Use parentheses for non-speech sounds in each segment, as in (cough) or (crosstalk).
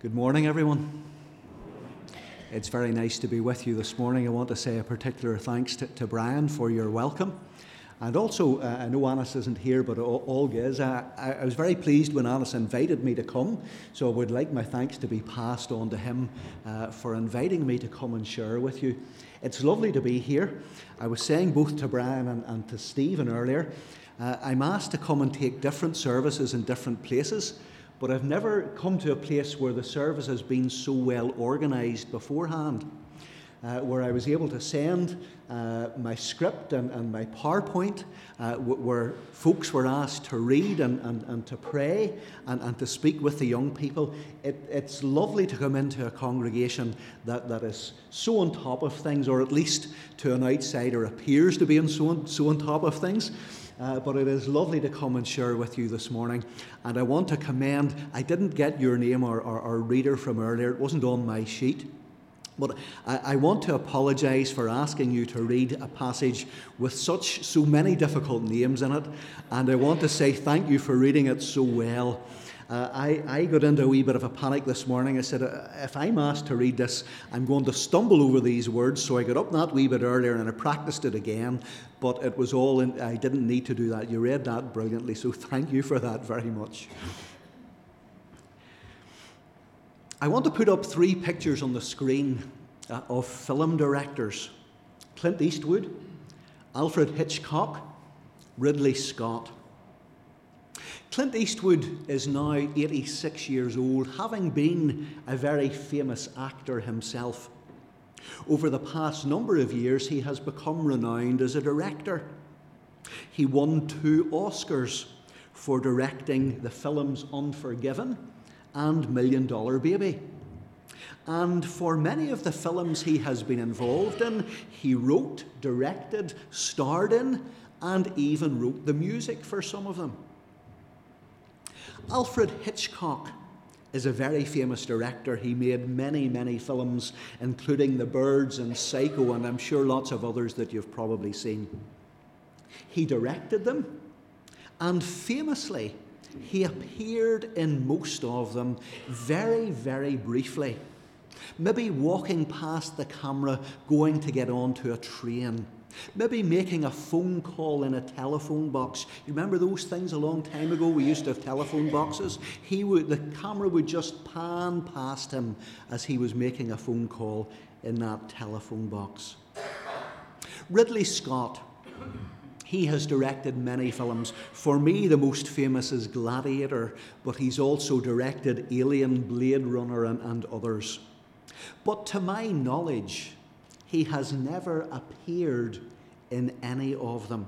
Good morning, everyone. It's very nice to be with you this morning. I want to say a particular thanks to, to Brian for your welcome. And also, uh, I know Anis isn't here, but Olga is. I, I, was very pleased when Anis invited me to come, so I would like my thanks to be passed on to him uh, for inviting me to come and share with you. It's lovely to be here. I was saying both to Brian and, and to Stephen earlier, uh, I'm asked to come and take different services in different places. But I've never come to a place where the service has been so well organised beforehand, uh, where I was able to send uh, my script and, and my PowerPoint, uh, where folks were asked to read and, and, and to pray and, and to speak with the young people. It, it's lovely to come into a congregation that, that is so on top of things, or at least to an outsider appears to be so on, so on top of things. Uh, but it is lovely to come and share with you this morning. And I want to commend, I didn't get your name or, or, or reader from earlier, it wasn't on my sheet. But I, I want to apologise for asking you to read a passage with such so many difficult names in it, and I want to say thank you for reading it so well. Uh, I, I got into a wee bit of a panic this morning. I said, uh, if I'm asked to read this, I'm going to stumble over these words. So I got up that wee bit earlier and I practiced it again, but it was all, in, I didn't need to do that. You read that brilliantly, so (laughs) thank you for that very much. I want to put up three pictures on the screen uh, of film directors Clint Eastwood, Alfred Hitchcock, Ridley Scott. Clint Eastwood is now 86 years old, having been a very famous actor himself. Over the past number of years, he has become renowned as a director. He won two Oscars for directing the films Unforgiven and Million Dollar Baby. And for many of the films he has been involved in, he wrote, directed, starred in, and even wrote the music for some of them. Alfred Hitchcock is a very famous director. He made many, many films, including The Birds and Psycho, and I'm sure lots of others that you've probably seen. He directed them, and famously, he appeared in most of them very, very briefly. Maybe walking past the camera, going to get onto a train Maybe making a phone call in a telephone box. You remember those things a long time ago? We used to have telephone boxes. He would, the camera would just pan past him as he was making a phone call in that telephone box. Ridley Scott. He has directed many films. For me, the most famous is Gladiator, but he's also directed Alien, Blade Runner, and, and others. But to my knowledge, he has never appeared in any of them.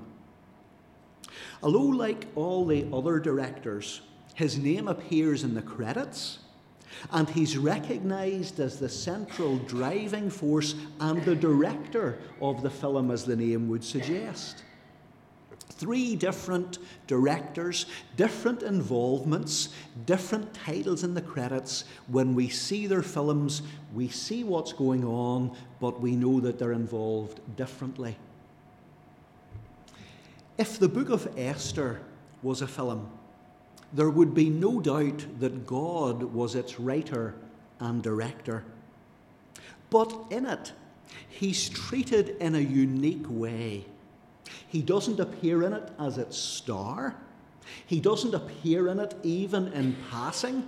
Although, like all the other directors, his name appears in the credits, and he's recognized as the central driving force and the director of the film, as the name would suggest. Three different directors, different involvements, different titles in the credits. When we see their films, we see what's going on, but we know that they're involved differently. If the book of Esther was a film, there would be no doubt that God was its writer and director. But in it, he's treated in a unique way. He doesn't appear in it as its star. He doesn't appear in it even in passing.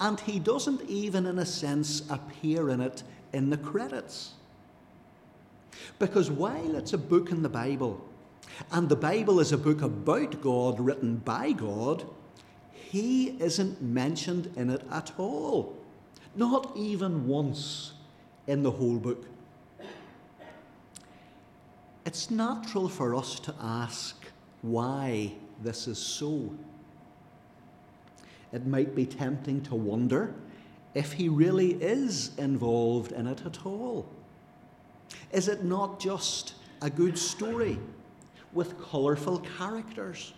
And he doesn't even, in a sense, appear in it in the credits. Because while it's a book in the Bible, and the Bible is a book about God written by God, he isn't mentioned in it at all. Not even once in the whole book. It's natural for us to ask why this is so. It might be tempting to wonder if he really is involved in it at all. Is it not just a good story with colourful characters,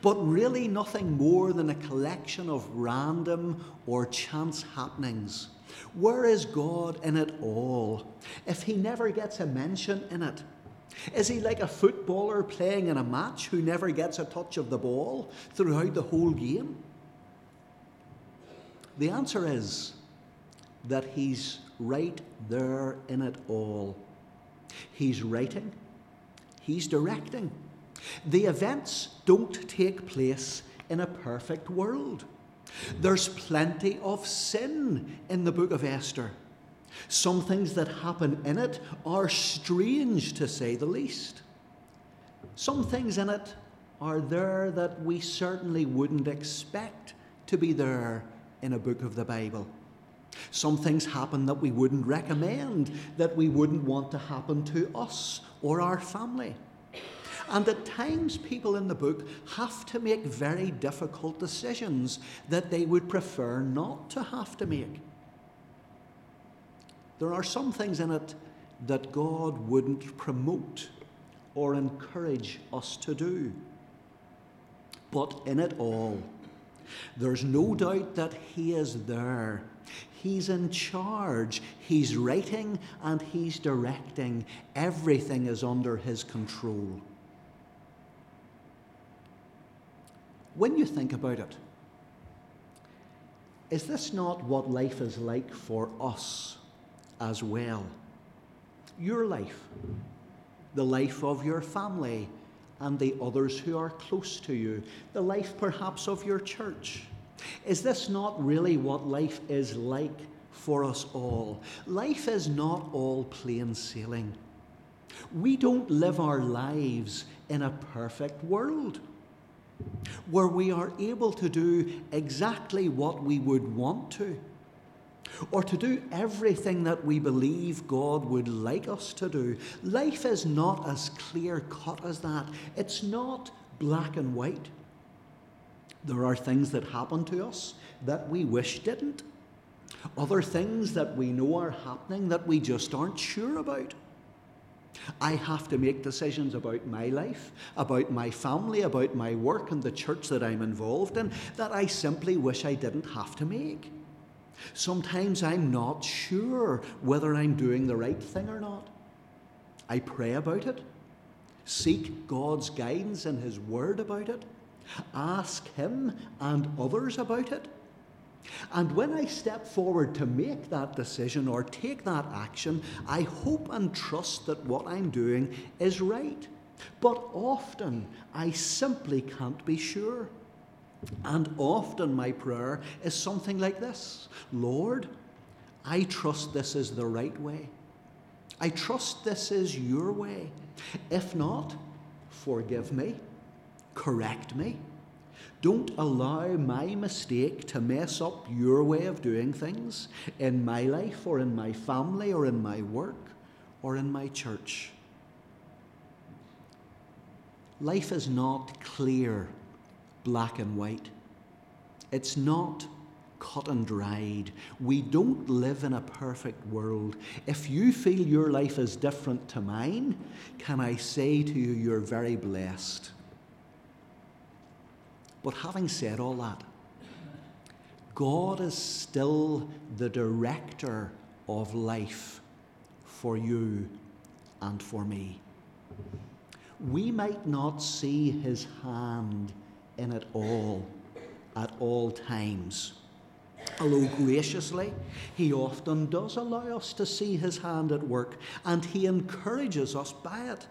but really nothing more than a collection of random or chance happenings? Where is God in it all if he never gets a mention in it? Is he like a footballer playing in a match who never gets a touch of the ball throughout the whole game? The answer is that He's right there in it all. He's writing, He's directing. The events don't take place in a perfect world. There's plenty of sin in the book of Esther. Some things that happen in it are strange to say the least. Some things in it are there that we certainly wouldn't expect to be there in a book of the Bible. Some things happen that we wouldn't recommend, that we wouldn't want to happen to us or our family. And at times, people in the book have to make very difficult decisions that they would prefer not to have to make. There are some things in it that God wouldn't promote or encourage us to do. But in it all, there's no doubt that He is there. He's in charge. He's writing and He's directing. Everything is under His control. When you think about it, is this not what life is like for us as well? Your life, the life of your family and the others who are close to you, the life perhaps of your church. Is this not really what life is like for us all? Life is not all plain sailing. We don't live our lives in a perfect world where we are able to do exactly what we would want to, or to do everything that we believe God would like us to do. Life is not as clear cut as that, it's not black and white. There are things that happen to us that we wish didn't. Other things that we know are happening that we just aren't sure about. I have to make decisions about my life, about my family, about my work and the church that I'm involved in that I simply wish I didn't have to make. Sometimes I'm not sure whether I'm doing the right thing or not. I pray about it, seek God's guidance and His Word about it, ask Him and others about it. And when I step forward to make that decision or take that action, I hope and trust that what I'm doing is right. But often I simply can't be sure. And often my prayer is something like this Lord, I trust this is the right way. I trust this is your way. If not, forgive me, correct me, don't allow my mistake to mess up your way of doing things in my life or in my family or in my work or in my church. Life is not clear, black and white. It's not cut and dried. We don't live in a perfect world. If you feel your life is different to mine, can I say to you, you're very blessed. But having said all that, God is still the director of life for you and for me. We might not see his hand in it all at all times. Although graciously, he often does allow us to see his hand at work and he encourages us by it.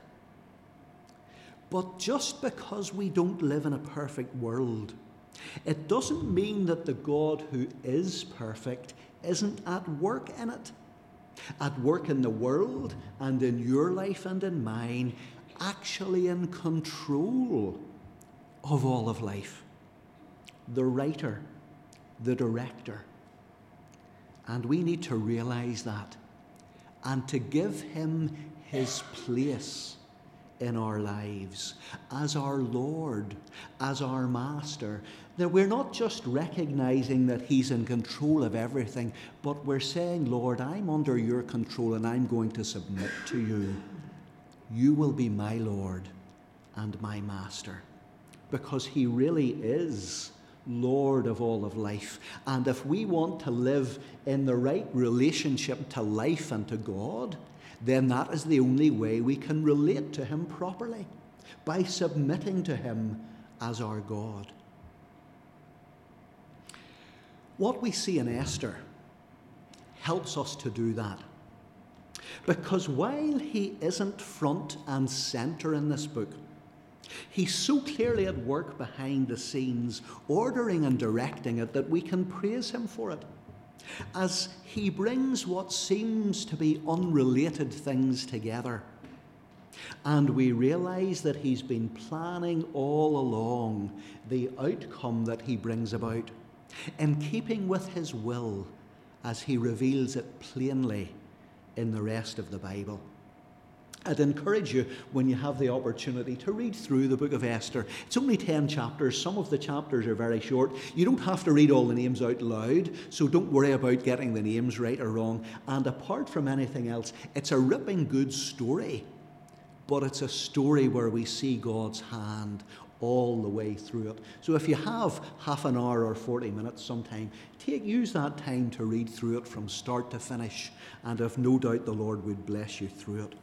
But just because we don't live in a perfect world, it doesn't mean that the God who is perfect isn't at work in it. At work in the world and in your life and in mine, actually in control of all of life. The writer, the director. And we need to realize that and to give him his place in our lives as our Lord, as our Master. That we're not just recognizing that He's in control of everything, but we're saying, Lord, I'm under your control and I'm going to submit to you. You will be my Lord and my Master. Because He really is Lord of all of life. And if we want to live in the right relationship to life and to God, then that is the only way we can relate to Him properly by submitting to Him as our God. What we see in Esther helps us to do that. Because while he isn't front and centre in this book, he's so clearly at work behind the scenes, ordering and directing it, that we can praise him for it. As he brings what seems to be unrelated things together. And we realize that he's been planning all along the outcome that he brings about, in keeping with his will as he reveals it plainly in the rest of the Bible. I'd encourage you, when you have the opportunity, to read through the book of Esther. It's only 10 chapters. Some of the chapters are very short. You don't have to read all the names out loud, so don't worry about getting the names right or wrong. And apart from anything else, it's a ripping good story, but it's a story where we see God's hand all the way through it. So if you have half an hour or 40 minutes sometime, take use that time to read through it from start to finish, and I've no doubt the Lord would bless you through it.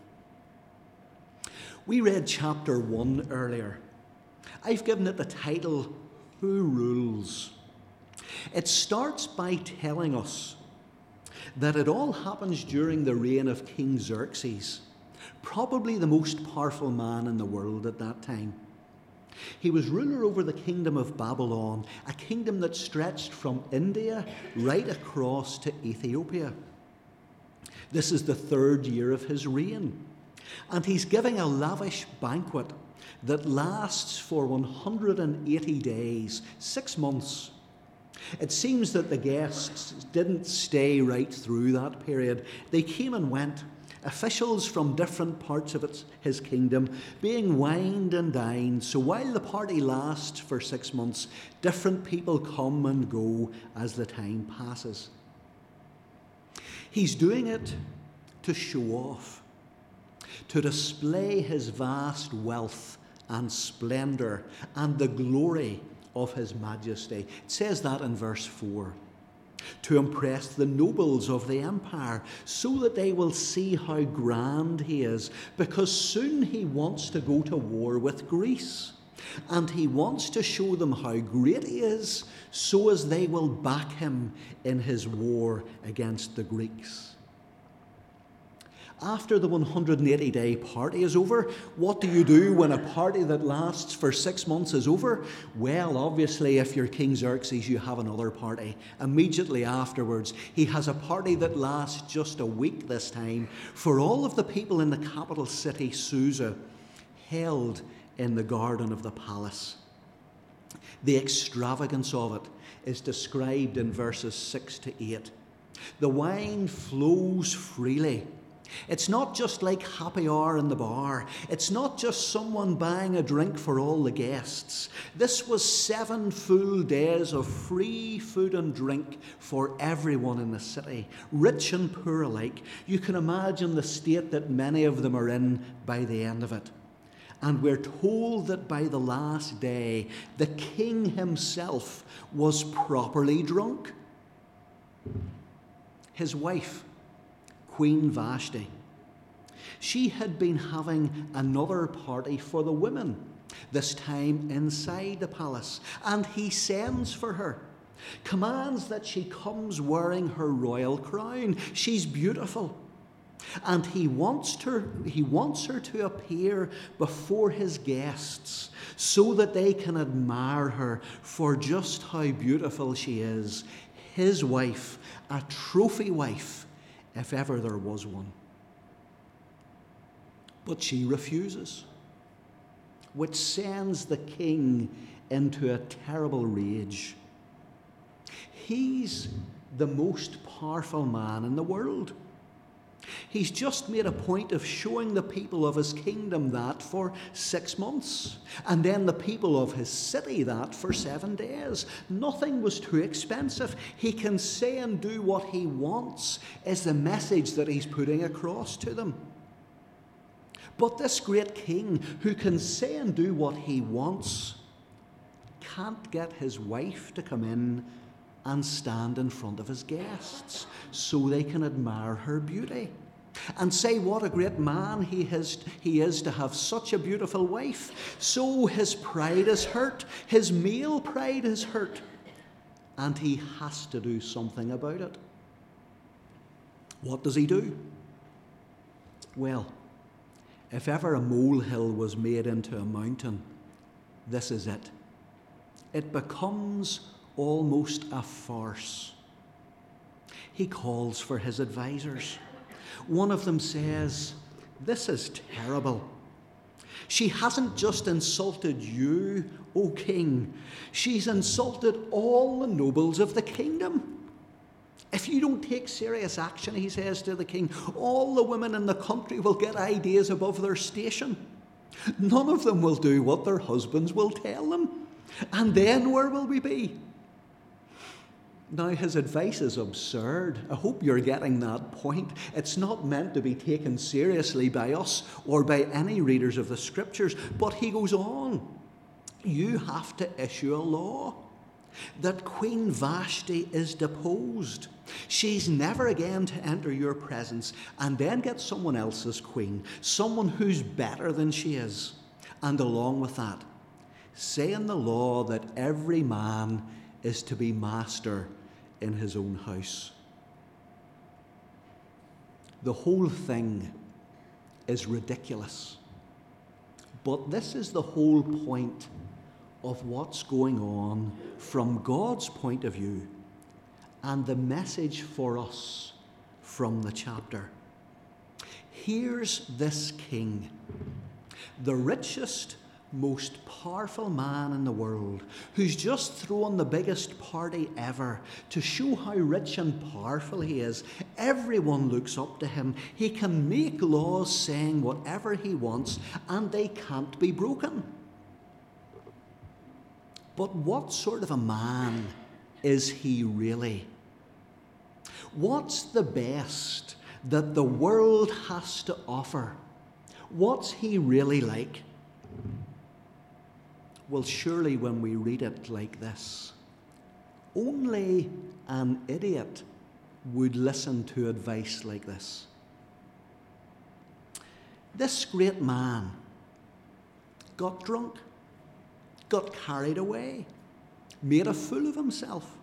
We read chapter 1 earlier. I've given it the title Who Rules? It starts by telling us that it all happens during the reign of King Xerxes, probably the most powerful man in the world at that time. He was ruler over the kingdom of Babylon, a kingdom that stretched from India right across to Ethiopia. This is the third year of his reign, and he's giving a lavish banquet that lasts for 180 days, six months. It seems that the guests didn't stay right through that period. They came and went officials from different parts of its, his kingdom being wined and dined. So while the party lasts for six months, different people come and go as the time passes. He's doing it to show off, to display his vast wealth and splendour and the glory of his majesty. It says that in verse 4 to impress the nobles of the empire, so that they will see how grand he is, because soon he wants to go to war with Greece. And he wants to show them how great he is, so as they will back him in his war against the Greeks. After the 180 day party is over, what do you do when a party that lasts for six months is over? Well, obviously, if you're King Xerxes, you have another party. Immediately afterwards, he has a party that lasts just a week this time for all of the people in the capital city, Susa, held in the garden of the palace. The extravagance of it is described in verses 6 to 8. The wine flows freely it's not just like happy hour in the bar. It's not just someone buying a drink for all the guests. This was seven full days of free food and drink for everyone in the city, rich and poor alike. You can imagine the state that many of them are in by the end of it. And we're told that by the last day, the king himself was properly drunk. His wife Queen Vashti. She had been having another party for the women, this time inside the palace, and he sends for her. Commands that she comes wearing her royal crown. She's beautiful. And he wants, her, he wants her to appear before his guests so that they can admire her for just how beautiful she is. His wife, a trophy wife if ever there was one. But she refuses, which sends the king into a terrible rage. He's the most powerful man in the world. He's just made a point of showing the people of his kingdom that for six months, and then the people of his city that for seven days. Nothing was too expensive. He can say and do what he wants, is the message that he's putting across to them. But this great king, who can say and do what he wants, can't get his wife to come in and stand in front of his guests so they can admire her beauty and say what a great man he is, he is to have such a beautiful wife. So his pride is hurt, his male pride is hurt, and he has to do something about it. What does he do? Well, if ever a molehill was made into a mountain, this is it. It becomes almost a farce. He calls for his advisers. One of them says, This is terrible. She hasn't just insulted you, O king, she's insulted all the nobles of the kingdom. If you don't take serious action, he says to the king, all the women in the country will get ideas above their station. None of them will do what their husbands will tell them. And then where will we be? Now, his advice is absurd. I hope you're getting that point. It's not meant to be taken seriously by us or by any readers of the scriptures, but he goes on. You have to issue a law that Queen Vashti is deposed. She's never again to enter your presence and then get someone else's queen, someone who's better than she is. And along with that, say in the law that every man is to be master in his own house. The whole thing is ridiculous. But this is the whole point of what's going on from God's point of view and the message for us from the chapter. Here's this king, the richest, most powerful man in the world, who's just thrown the biggest party ever to show how rich and powerful he is. Everyone looks up to him. He can make laws saying whatever he wants, and they can't be broken. But what sort of a man is he really? What's the best that the world has to offer? What's he really like? Well, surely when we read it like this, only an idiot would listen to advice like this. This great man got drunk got carried away, made a fool of himself.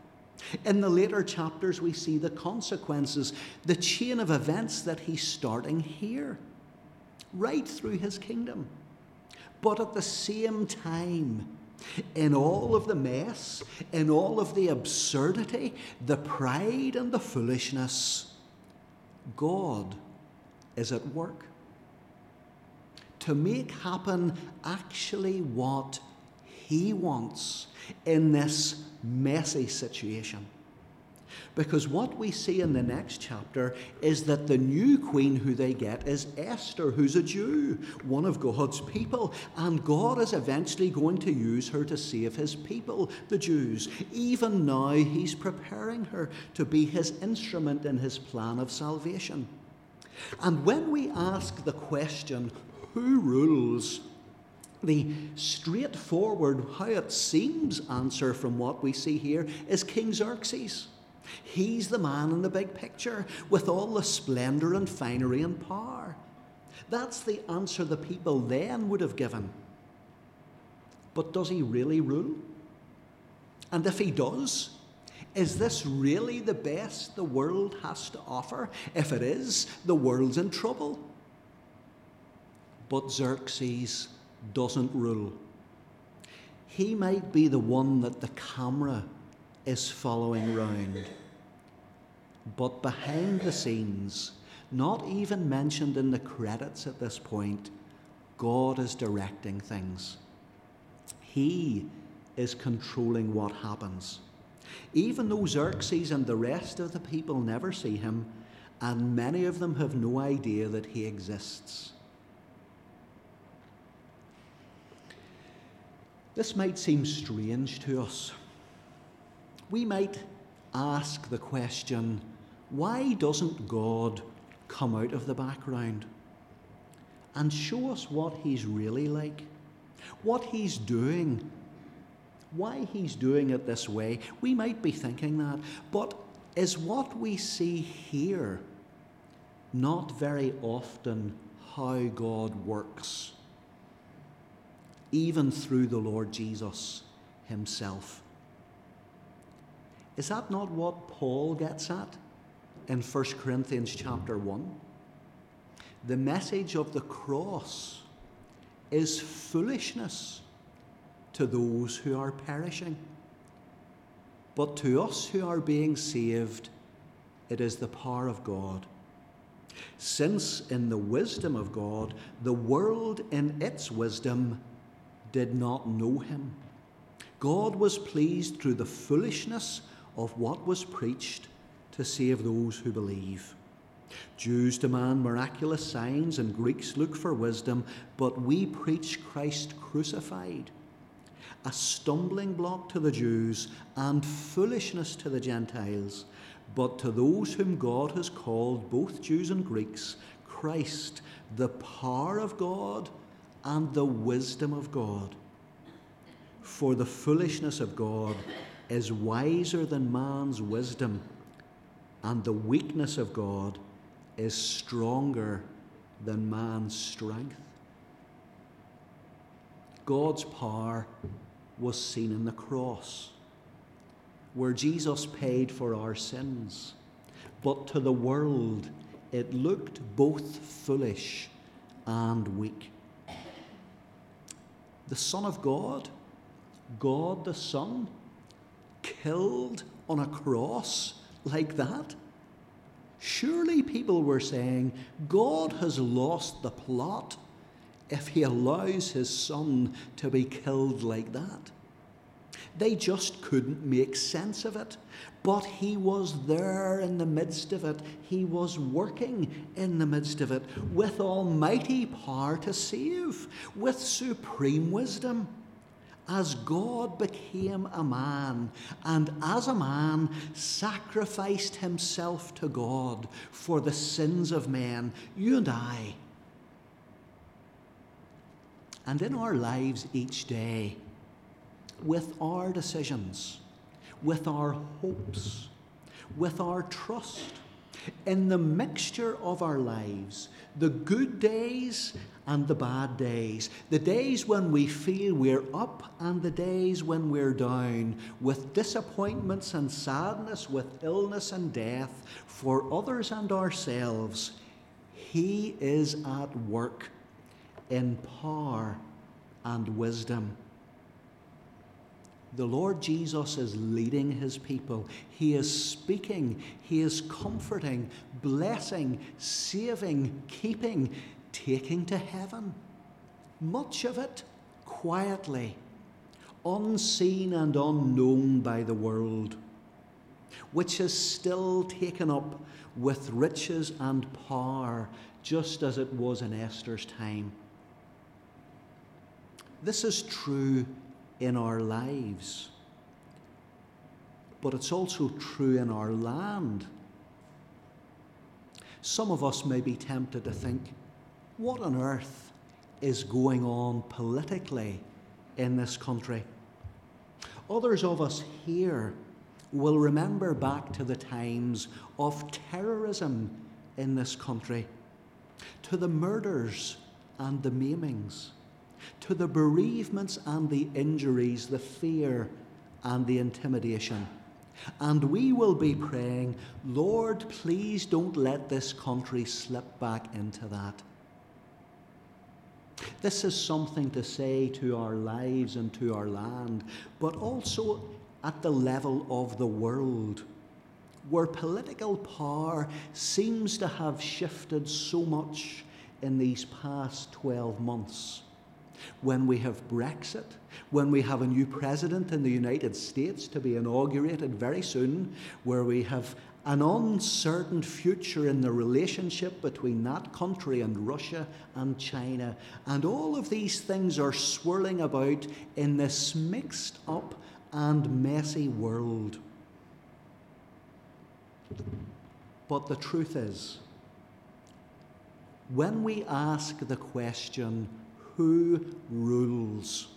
In the later chapters, we see the consequences, the chain of events that he's starting here, right through his kingdom. But at the same time, in all of the mess, in all of the absurdity, the pride, and the foolishness, God is at work to make happen actually what he wants in this messy situation. Because what we see in the next chapter is that the new queen who they get is Esther, who's a Jew, one of God's people. And God is eventually going to use her to save his people, the Jews. Even now, he's preparing her to be his instrument in his plan of salvation. And when we ask the question, who rules? The straightforward, how it seems answer from what we see here is King Xerxes. He's the man in the big picture with all the splendour and finery and power. That's the answer the people then would have given. But does he really rule? And if he does, is this really the best the world has to offer? If it is, the world's in trouble. But Xerxes doesn't rule. He might be the one that the camera is following round. But behind the scenes, not even mentioned in the credits at this point, God is directing things. He is controlling what happens. Even though Xerxes and the rest of the people never see him, and many of them have no idea that he exists. This might seem strange to us. We might ask the question why doesn't God come out of the background and show us what He's really like, what He's doing, why He's doing it this way? We might be thinking that, but is what we see here not very often how God works? even through the Lord Jesus himself. Is that not what Paul gets at in 1 Corinthians chapter 1. The message of the cross is foolishness to those who are perishing. But to us who are being saved, it is the power of God. Since in the wisdom of God, the world in its wisdom did not know him, God was pleased through the foolishness of what was preached to save those who believe. Jews demand miraculous signs and Greeks look for wisdom, but we preach Christ crucified, a stumbling block to the Jews and foolishness to the Gentiles. But to those whom God has called, both Jews and Greeks, Christ, the power of God and the wisdom of God. For the foolishness of God is wiser than man's wisdom, and the weakness of God is stronger than man's strength. God's power was seen in the cross, where Jesus paid for our sins. But to the world, it looked both foolish and weak. The Son of God, God the Son, killed on a cross like that? Surely people were saying, God has lost the plot if he allows his son to be killed like that. They just couldn't make sense of it. But he was there in the midst of it. He was working in the midst of it with almighty power to save, with supreme wisdom as God became a man and as a man sacrificed himself to God for the sins of men, you and I. And in our lives each day, with our decisions, with our hopes, with our trust, in the mixture of our lives, the good days and the bad days, the days when we feel we're up and the days when we're down, with disappointments and sadness, with illness and death, for others and ourselves, He is at work in power and wisdom. The Lord Jesus is leading his people. He is speaking. He is comforting, blessing, saving, keeping, taking to heaven. Much of it quietly, unseen and unknown by the world, which is still taken up with riches and power, just as it was in Esther's time. This is true in our lives. But it's also true in our land. Some of us may be tempted to think, what on earth is going on politically in this country? Others of us here will remember back to the times of terrorism in this country, to the murders and the maimings to the bereavements and the injuries, the fear and the intimidation. And we will be praying, Lord, please don't let this country slip back into that. This is something to say to our lives and to our land, but also at the level of the world, where political power seems to have shifted so much in these past 12 months. When we have Brexit, when we have a new president in the United States to be inaugurated very soon, where we have an uncertain future in the relationship between that country and Russia and China. And all of these things are swirling about in this mixed up and messy world. But the truth is, when we ask the question, who rules.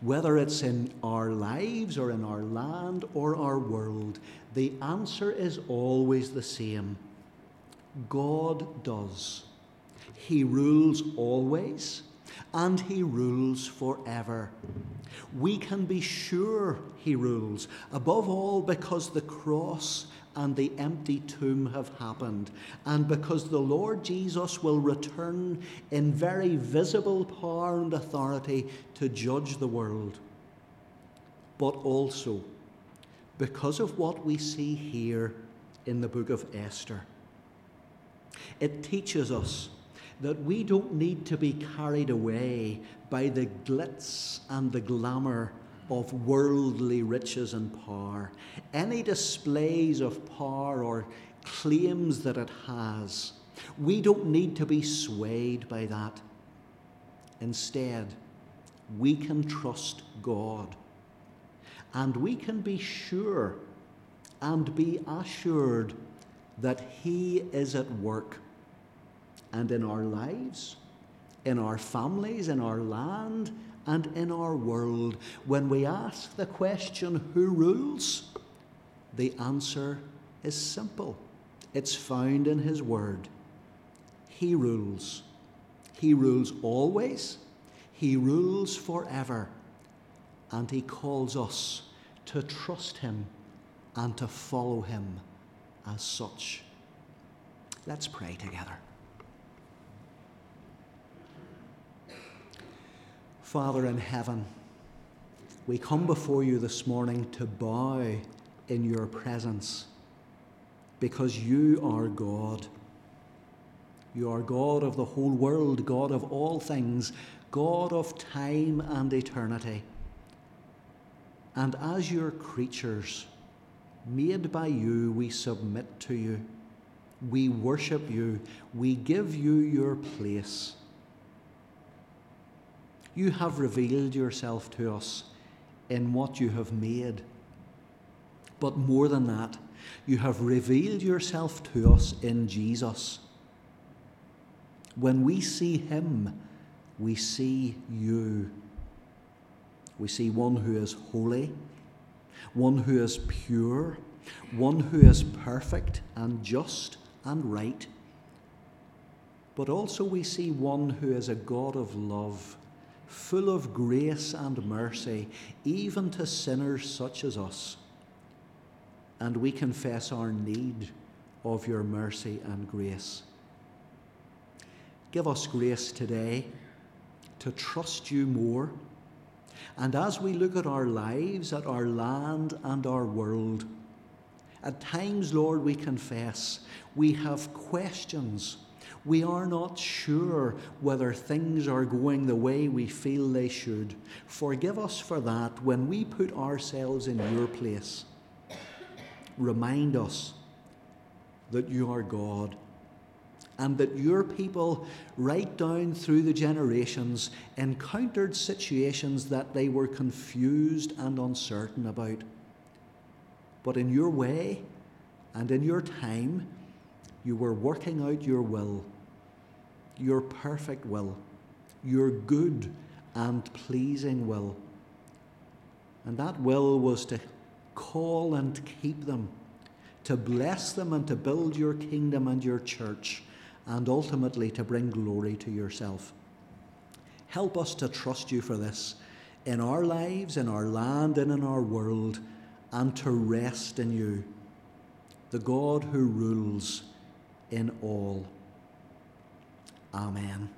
Whether it's in our lives or in our land or our world, the answer is always the same God does. He rules always and He rules forever. We can be sure He rules, above all because the cross and the empty tomb have happened, and because the Lord Jesus will return in very visible power and authority to judge the world, but also because of what we see here in the book of Esther. It teaches us that we don't need to be carried away by the glitz and the glamour of worldly riches and power. Any displays of power or claims that it has, we don't need to be swayed by that. Instead, we can trust God. And we can be sure and be assured that He is at work and in our lives, in our families, in our land, and in our world. When we ask the question, Who rules? the answer is simple. It's found in His Word. He rules. He rules always. He rules forever. And He calls us to trust Him and to follow Him as such. Let's pray together. Father in heaven, we come before you this morning to bow in your presence because you are God. You are God of the whole world, God of all things, God of time and eternity. And as your creatures, made by you, we submit to you. We worship you. We give you your place you have revealed yourself to us in what you have made. But more than that, you have revealed yourself to us in Jesus. When we see Him, we see you. We see one who is holy, one who is pure, one who is perfect and just and right. But also we see one who is a God of love full of grace and mercy, even to sinners such as us. And we confess our need of your mercy and grace. Give us grace today to trust you more. And as we look at our lives, at our land and our world, at times, Lord, we confess we have questions we are not sure whether things are going the way we feel they should. Forgive us for that when we put ourselves in your place. Remind us that you are God and that your people, right down through the generations, encountered situations that they were confused and uncertain about. But in your way and in your time, you were working out your will your perfect will, your good and pleasing will. And that will was to call and keep them, to bless them and to build your kingdom and your church, and ultimately to bring glory to yourself. Help us to trust you for this in our lives, in our land, and in our world, and to rest in you, the God who rules in all. Amen.